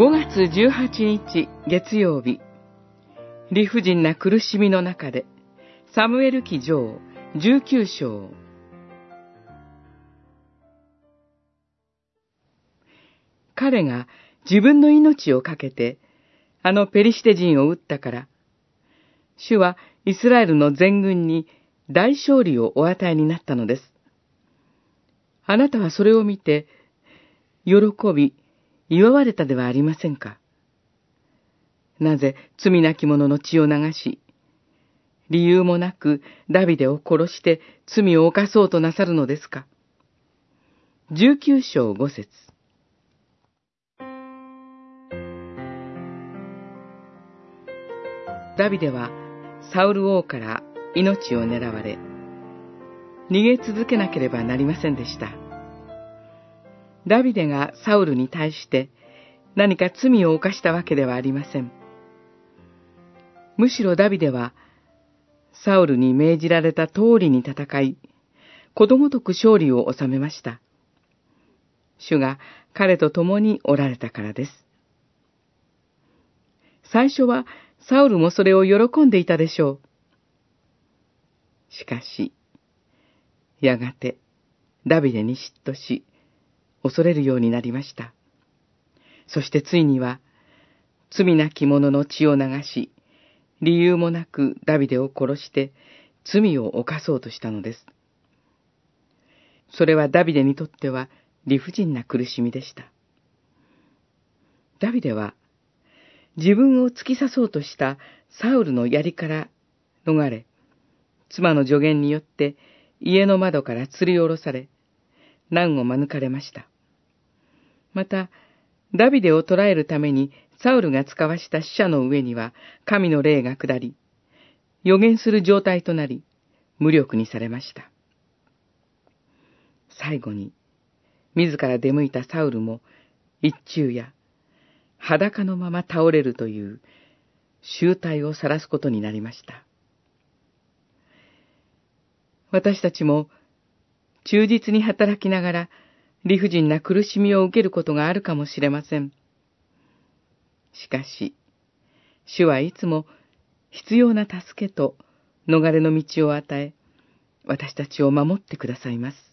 5月18日月曜日、理不尽な苦しみの中で、サムエル記上19章。彼が自分の命を懸けて、あのペリシテ人を撃ったから、主はイスラエルの全軍に大勝利をお与えになったのです。あなたはそれを見て、喜び、祝われたではありませんか？なぜ罪なき者の血を流し、理由もなくダビデを殺して罪を犯そうとなさるのですか？十九章五節ダビデはサウル王から命を狙われ、逃げ続けなければなりませんでした。ダビデがサウルに対して何か罪を犯したわけではありません。むしろダビデは、サウルに命じられた通りに戦い、ことごとく勝利を収めました。主が彼と共におられたからです。最初はサウルもそれを喜んでいたでしょう。しかし、やがてダビデに嫉妬し、恐れるようになりました。そしてついには、罪なき者の血を流し、理由もなくダビデを殺して罪を犯そうとしたのです。それはダビデにとっては理不尽な苦しみでした。ダビデは自分を突き刺そうとしたサウルの槍から逃れ、妻の助言によって家の窓から吊り下ろされ、難を免れました。また、ダビデを捕らえるためにサウルが使わした死者の上には神の霊が下り、予言する状態となり、無力にされました。最後に、自ら出向いたサウルも、一昼夜、裸のまま倒れるという集体を晒すことになりました。私たちも忠実に働きながら理不尽な苦しみを受けることがあるかもしれません。しかし、主はいつも必要な助けと逃れの道を与え、私たちを守ってくださいます。